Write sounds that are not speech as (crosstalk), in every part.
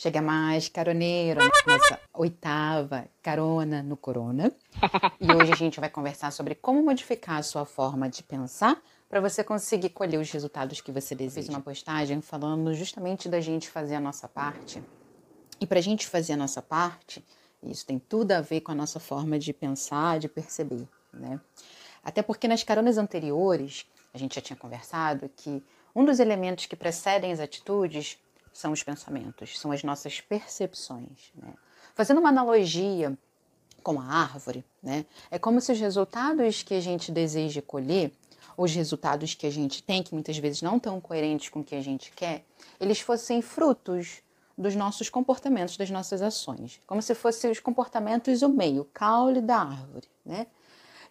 Chega mais, caroneiro, (laughs) nossa oitava carona no Corona. E hoje a gente vai conversar sobre como modificar a sua forma de pensar para você conseguir colher os resultados que você deseja. Fiz uma postagem falando justamente da gente fazer a nossa parte. E para a gente fazer a nossa parte, isso tem tudo a ver com a nossa forma de pensar, de perceber, né? Até porque nas caronas anteriores, a gente já tinha conversado que um dos elementos que precedem as atitudes são os pensamentos, são as nossas percepções. Né? Fazendo uma analogia com a árvore, né? é como se os resultados que a gente deseja colher, os resultados que a gente tem, que muitas vezes não estão coerentes com o que a gente quer, eles fossem frutos dos nossos comportamentos, das nossas ações, como se fossem os comportamentos o meio, o caule da árvore, né?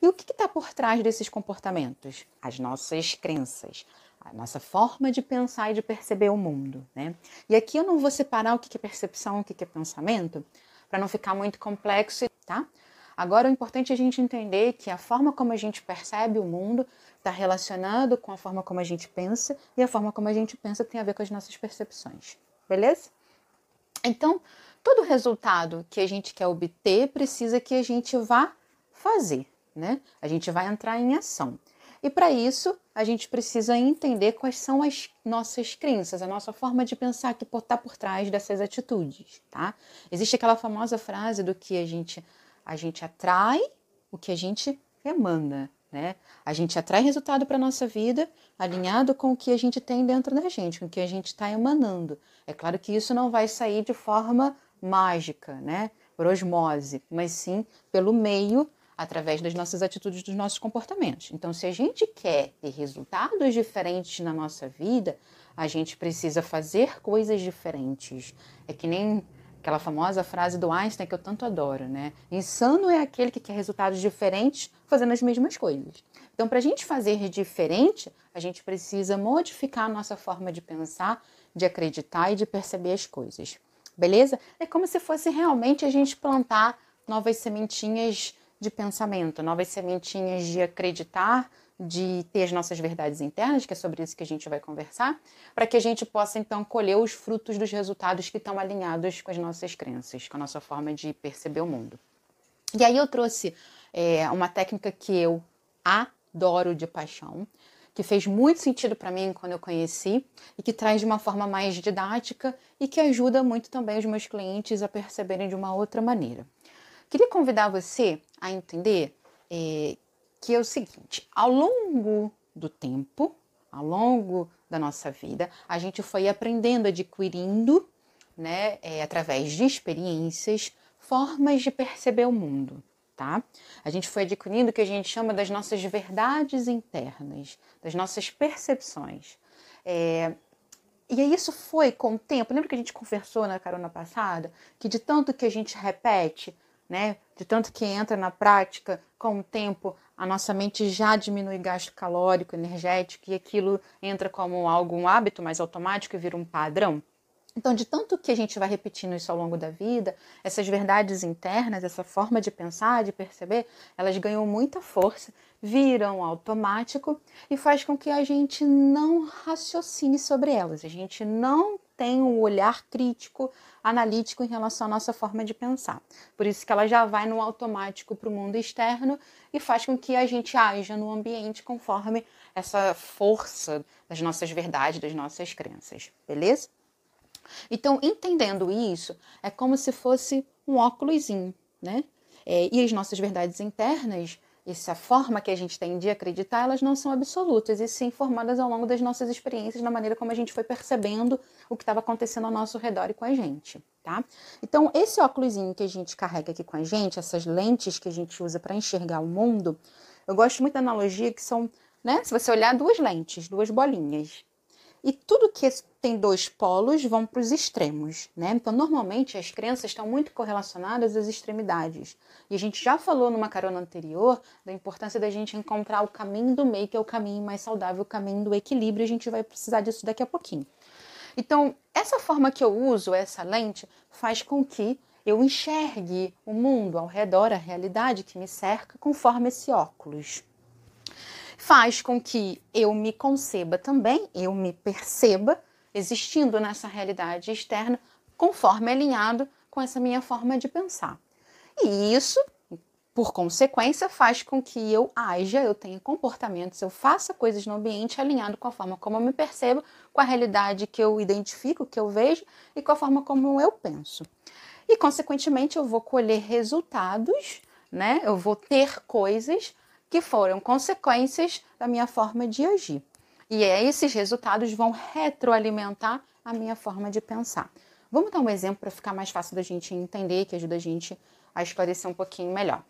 E o que está por trás desses comportamentos? As nossas crenças, a nossa forma de pensar e de perceber o mundo, né? E aqui eu não vou separar o que é percepção, o que é pensamento, para não ficar muito complexo, tá? Agora o importante é a gente entender que a forma como a gente percebe o mundo está relacionado com a forma como a gente pensa e a forma como a gente pensa tem a ver com as nossas percepções, beleza? Então, todo resultado que a gente quer obter precisa que a gente vá fazer, né? A gente vai entrar em ação. E para isso, a gente precisa entender quais são as nossas crenças, a nossa forma de pensar que está por trás dessas atitudes, tá? Existe aquela famosa frase do que a gente a gente atrai o que a gente emana, né? A gente atrai resultado para nossa vida alinhado com o que a gente tem dentro da gente, com o que a gente está emanando. É claro que isso não vai sair de forma mágica, né? Por osmose, mas sim pelo meio através das nossas atitudes, dos nossos comportamentos. Então, se a gente quer ter resultados diferentes na nossa vida, a gente precisa fazer coisas diferentes. É que nem aquela famosa frase do Einstein que eu tanto adoro, né? Insano é aquele que quer resultados diferentes fazendo as mesmas coisas. Então, para a gente fazer diferente, a gente precisa modificar a nossa forma de pensar, de acreditar e de perceber as coisas. Beleza? É como se fosse realmente a gente plantar novas sementinhas de pensamento, novas sementinhas de acreditar, de ter as nossas verdades internas, que é sobre isso que a gente vai conversar, para que a gente possa então colher os frutos dos resultados que estão alinhados com as nossas crenças, com a nossa forma de perceber o mundo. E aí eu trouxe é, uma técnica que eu adoro de paixão, que fez muito sentido para mim quando eu conheci e que traz de uma forma mais didática e que ajuda muito também os meus clientes a perceberem de uma outra maneira. Queria convidar você a entender é, que é o seguinte: ao longo do tempo, ao longo da nossa vida, a gente foi aprendendo, adquirindo, né, é, através de experiências, formas de perceber o mundo. Tá? A gente foi adquirindo o que a gente chama das nossas verdades internas, das nossas percepções. É, e isso foi com o tempo. Lembra que a gente conversou na carona passada que de tanto que a gente repete, né? De tanto que entra na prática, com o tempo a nossa mente já diminui gasto calórico, energético e aquilo entra como algo, um hábito mais automático e vira um padrão. Então, de tanto que a gente vai repetindo isso ao longo da vida, essas verdades internas, essa forma de pensar, de perceber, elas ganham muita força, viram automático e faz com que a gente não raciocine sobre elas, a gente não tem um olhar crítico, analítico em relação à nossa forma de pensar. Por isso que ela já vai no automático para o mundo externo e faz com que a gente haja no ambiente conforme essa força das nossas verdades, das nossas crenças, beleza? Então, entendendo isso, é como se fosse um óculosinho, né? É, e as nossas verdades internas essa forma que a gente tem de acreditar, elas não são absolutas, e sim formadas ao longo das nossas experiências, na maneira como a gente foi percebendo o que estava acontecendo ao nosso redor e com a gente, tá? Então, esse óculosinho que a gente carrega aqui com a gente, essas lentes que a gente usa para enxergar o mundo, eu gosto muito da analogia que são, né? Se você olhar duas lentes, duas bolinhas. E tudo que tem dois polos vão para os extremos, né? Então, normalmente as crenças estão muito correlacionadas às extremidades. E a gente já falou numa carona anterior da importância da gente encontrar o caminho do meio, que é o caminho mais saudável, o caminho do equilíbrio. A gente vai precisar disso daqui a pouquinho. Então, essa forma que eu uso, essa lente, faz com que eu enxergue o mundo ao redor, a realidade que me cerca, conforme esse óculos faz com que eu me conceba também, eu me perceba existindo nessa realidade externa conforme alinhado com essa minha forma de pensar. E isso, por consequência, faz com que eu haja, eu tenha comportamentos, eu faça coisas no ambiente alinhado com a forma como eu me percebo, com a realidade que eu identifico, que eu vejo e com a forma como eu penso. E, consequentemente, eu vou colher resultados, né? Eu vou ter coisas que foram consequências da minha forma de agir. E esses resultados vão retroalimentar a minha forma de pensar. Vamos dar um exemplo para ficar mais fácil da gente entender, que ajuda a gente a esclarecer um pouquinho melhor.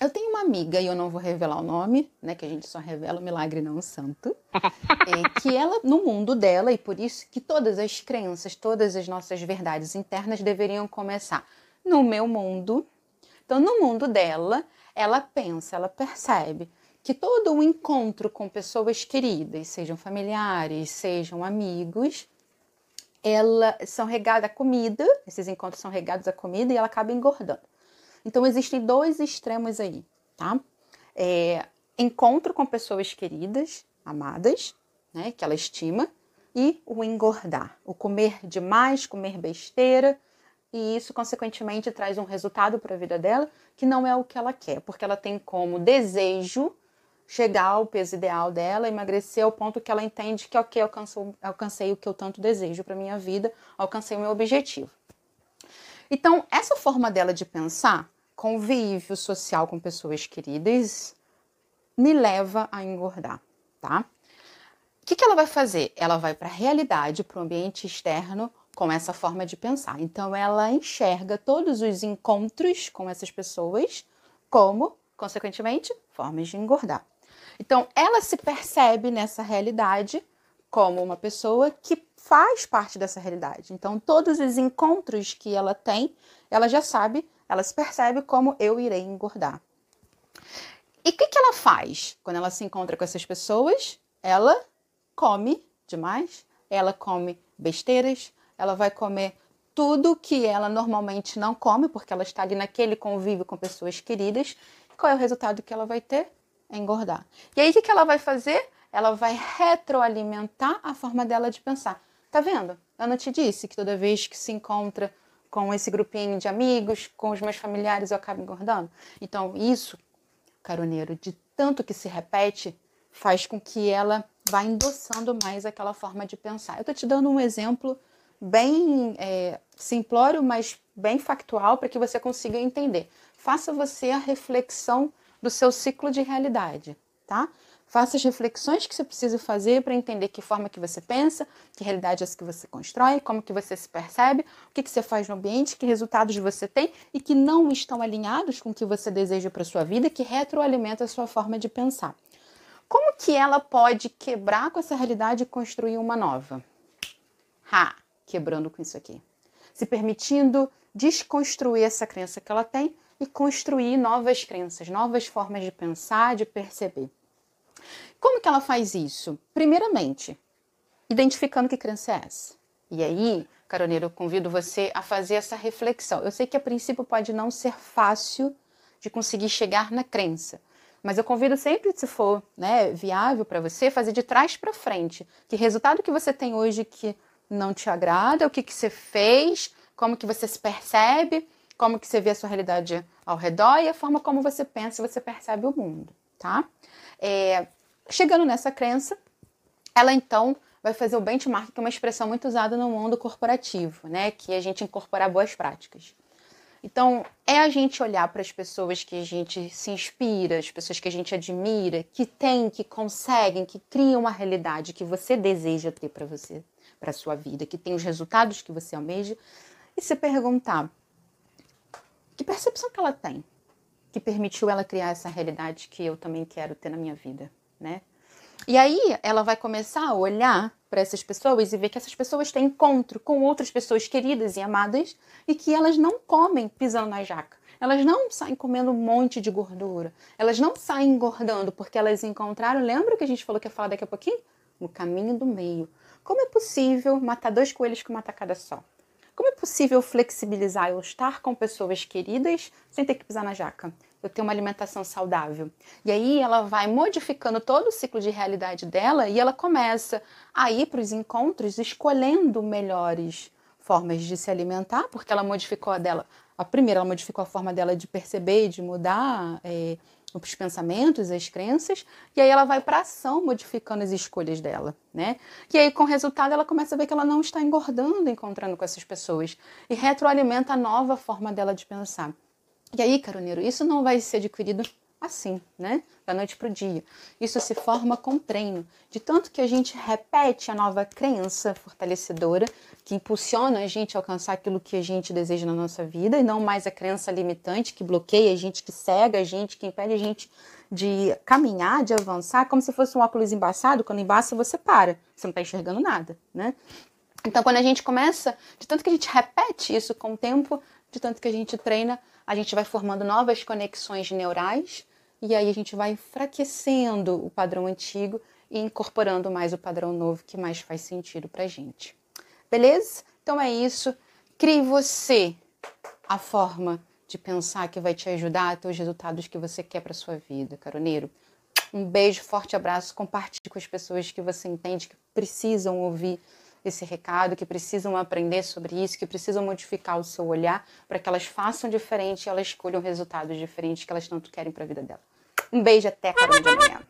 Eu tenho uma amiga, e eu não vou revelar o nome, né? Que a gente só revela o milagre, não o santo. é, (laughs) que ela, no mundo dela, e por isso que todas as crenças, todas as nossas verdades internas deveriam começar no meu mundo. Então, no mundo dela, ela pensa, ela percebe que todo o encontro com pessoas queridas, sejam familiares, sejam amigos, ela são regados a comida, esses encontros são regados a comida e ela acaba engordando. Então existem dois extremos aí, tá? É, encontro com pessoas queridas, amadas, né, que ela estima, e o engordar, o comer demais, comer besteira, e isso, consequentemente, traz um resultado para a vida dela que não é o que ela quer, porque ela tem como desejo chegar ao peso ideal dela, emagrecer ao ponto que ela entende que, ok, alcancei, alcancei o que eu tanto desejo para minha vida, alcancei o meu objetivo. Então, essa forma dela de pensar, convívio social com pessoas queridas, me leva a engordar, tá? O que, que ela vai fazer? Ela vai para a realidade, para o ambiente externo, com essa forma de pensar. Então, ela enxerga todos os encontros com essas pessoas como, consequentemente, formas de engordar. Então, ela se percebe nessa realidade como uma pessoa que faz parte dessa realidade. Então, todos os encontros que ela tem, ela já sabe, ela se percebe como eu irei engordar. E o que, que ela faz quando ela se encontra com essas pessoas? Ela come demais, ela come besteiras, ela vai comer tudo que ela normalmente não come, porque ela está ali naquele convívio com pessoas queridas. Qual é o resultado que ela vai ter? É engordar. E aí o que ela vai fazer? Ela vai retroalimentar a forma dela de pensar. Tá vendo? Não te disse que toda vez que se encontra com esse grupinho de amigos, com os meus familiares, eu acabo engordando? Então, isso, caroneiro, de tanto que se repete, faz com que ela vá endossando mais aquela forma de pensar. Eu tô te dando um exemplo bem é, simplório, mas bem factual para que você consiga entender. Faça você a reflexão do seu ciclo de realidade, tá? Faça as reflexões que você precisa fazer para entender que forma que você pensa, que realidade é essa que você constrói, como que você se percebe, o que, que você faz no ambiente, que resultados você tem e que não estão alinhados com o que você deseja para sua vida, que retroalimenta a sua forma de pensar. Como que ela pode quebrar com essa realidade e construir uma nova? Ha! Quebrando com isso aqui. Se permitindo desconstruir essa crença que ela tem e construir novas crenças, novas formas de pensar, de perceber. Como que ela faz isso? Primeiramente, identificando que crença é essa. E aí, caroneiro, eu convido você a fazer essa reflexão. Eu sei que a princípio pode não ser fácil de conseguir chegar na crença, mas eu convido sempre, se for né, viável para você, fazer de trás para frente. Que resultado que você tem hoje que não te agrada, o que, que você fez, como que você se percebe, como que você vê a sua realidade ao redor e a forma como você pensa e você percebe o mundo, tá? É, chegando nessa crença, ela então vai fazer o benchmark, que é uma expressão muito usada no mundo corporativo, né? Que é a gente incorporar boas práticas. Então, é a gente olhar para as pessoas que a gente se inspira, as pessoas que a gente admira, que têm, que conseguem, que criam uma realidade que você deseja ter para você para a sua vida, que tem os resultados que você almeja, e se perguntar que percepção que ela tem que permitiu ela criar essa realidade que eu também quero ter na minha vida, né? E aí ela vai começar a olhar para essas pessoas e ver que essas pessoas têm encontro com outras pessoas queridas e amadas e que elas não comem pisando na jaca. Elas não saem comendo um monte de gordura. Elas não saem engordando porque elas encontraram, lembra que a gente falou que ia falar daqui a pouquinho? O caminho do meio. Como é possível matar dois coelhos com uma tacada só? Como é possível flexibilizar eu estar com pessoas queridas sem ter que pisar na jaca? Eu ter uma alimentação saudável. E aí ela vai modificando todo o ciclo de realidade dela e ela começa a ir para os encontros escolhendo melhores formas de se alimentar, porque ela modificou a dela. A primeira, ela modificou a forma dela de perceber de mudar é, os pensamentos, as crenças, e aí ela vai para ação modificando as escolhas dela, né? E aí, com o resultado, ela começa a ver que ela não está engordando encontrando com essas pessoas e retroalimenta a nova forma dela de pensar. E aí, caroneiro, isso não vai ser adquirido assim, né? Da noite para o dia. Isso se forma com treino. De tanto que a gente repete a nova crença fortalecedora que impulsiona a gente a alcançar aquilo que a gente deseja na nossa vida e não mais a crença limitante que bloqueia a gente, que cega a gente, que impede a gente de caminhar, de avançar, como se fosse um óculos embaçado. Quando embaça, você para. Você não está enxergando nada, né? Então, quando a gente começa, de tanto que a gente repete isso com o tempo, de tanto que a gente treina, a gente vai formando novas conexões neurais e aí a gente vai enfraquecendo o padrão antigo e incorporando mais o padrão novo que mais faz sentido pra gente. Beleza? Então é isso. Crie você a forma de pensar que vai te ajudar a ter os resultados que você quer para sua vida, caroneiro. Um beijo, forte abraço, compartilhe com as pessoas que você entende que precisam ouvir esse recado, que precisam aprender sobre isso, que precisam modificar o seu olhar para que elas façam diferente e elas escolham resultados diferentes que elas tanto querem para a vida dela. Um beijo até a de amanhã.